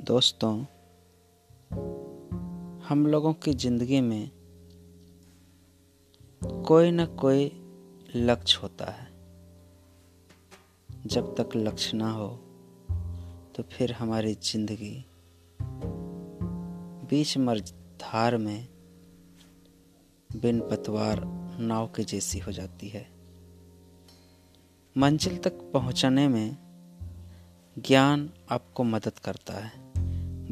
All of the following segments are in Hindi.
दोस्तों, हम लोगों की ज़िंदगी में कोई न कोई लक्ष्य होता है। जब तक लक्ष्य ना हो तो फिर हमारी ज़िंदगी बीच मझधार में बिन पतवार नाव के जैसी हो जाती है। मंजिल तक पहुँचने में ज्ञान आपको मदद करता है।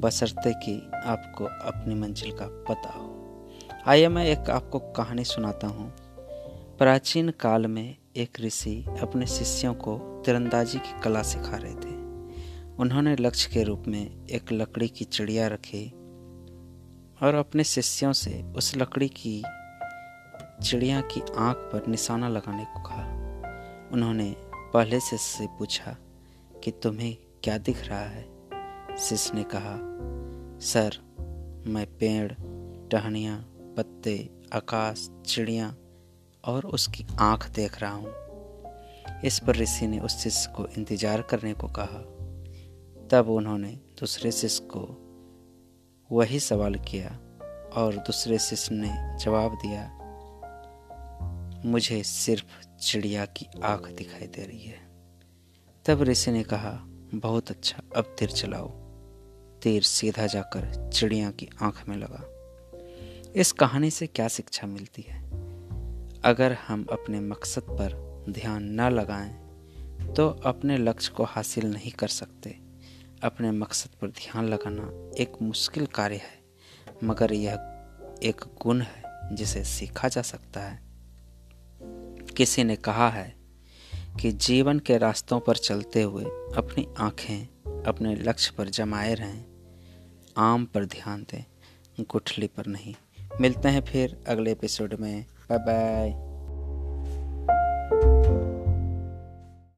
बसरते कि आपको अपनी मंजिल का पता हो। आइए मैं एक आपको कहानी सुनाता हूँ। प्राचीन काल में एक ऋषि अपने शिष्यों को तिरंदाजी की कला सिखा रहे थे। उन्होंने लक्ष्य के रूप में एक लकड़ी की चिड़िया रखी और अपने शिष्यों से उस लकड़ी की चिड़िया की आँख पर निशाना लगाने को कहा। उन्होंने पहले से पूछा कि तुम्हें क्या दिख रहा है? शिष्य ने कहा, सर, मैं पेड़, टहनियाँ, पत्ते, आकाश, चिड़िया और उसकी आँख देख रहा हूँ। इस पर ऋषि ने उस शिष्य को इंतज़ार करने को कहा। तब उन्होंने दूसरे शिष्य को वही सवाल किया और दूसरे शिष्य ने जवाब दिया, मुझे सिर्फ़ चिड़िया की आँख दिखाई दे रही है। तब ऋषि ने कहा, बहुत अच्छा अब तीर चलाओ। तीर सीधा जाकर चिड़िया की आँख में लगा। इस कहानी से क्या शिक्षा मिलती है? अगर हम अपने मकसद पर ध्यान न लगाएँ तो अपने लक्ष्य को हासिल नहीं कर सकते। अपने मकसद पर ध्यान लगाना एक मुश्किल कार्य है, मगर यह एक गुण है जिसे सीखा जा सकता है। किसी ने कहा है कि जीवन के रास्तों पर चलते हुए अपनी आँखें अपने लक्ष्य पर जमाए रहें। आम पर ध्यान दें, गुठली पर नहीं। मिलते हैं फिर अगले एपिसोड में। Bye bye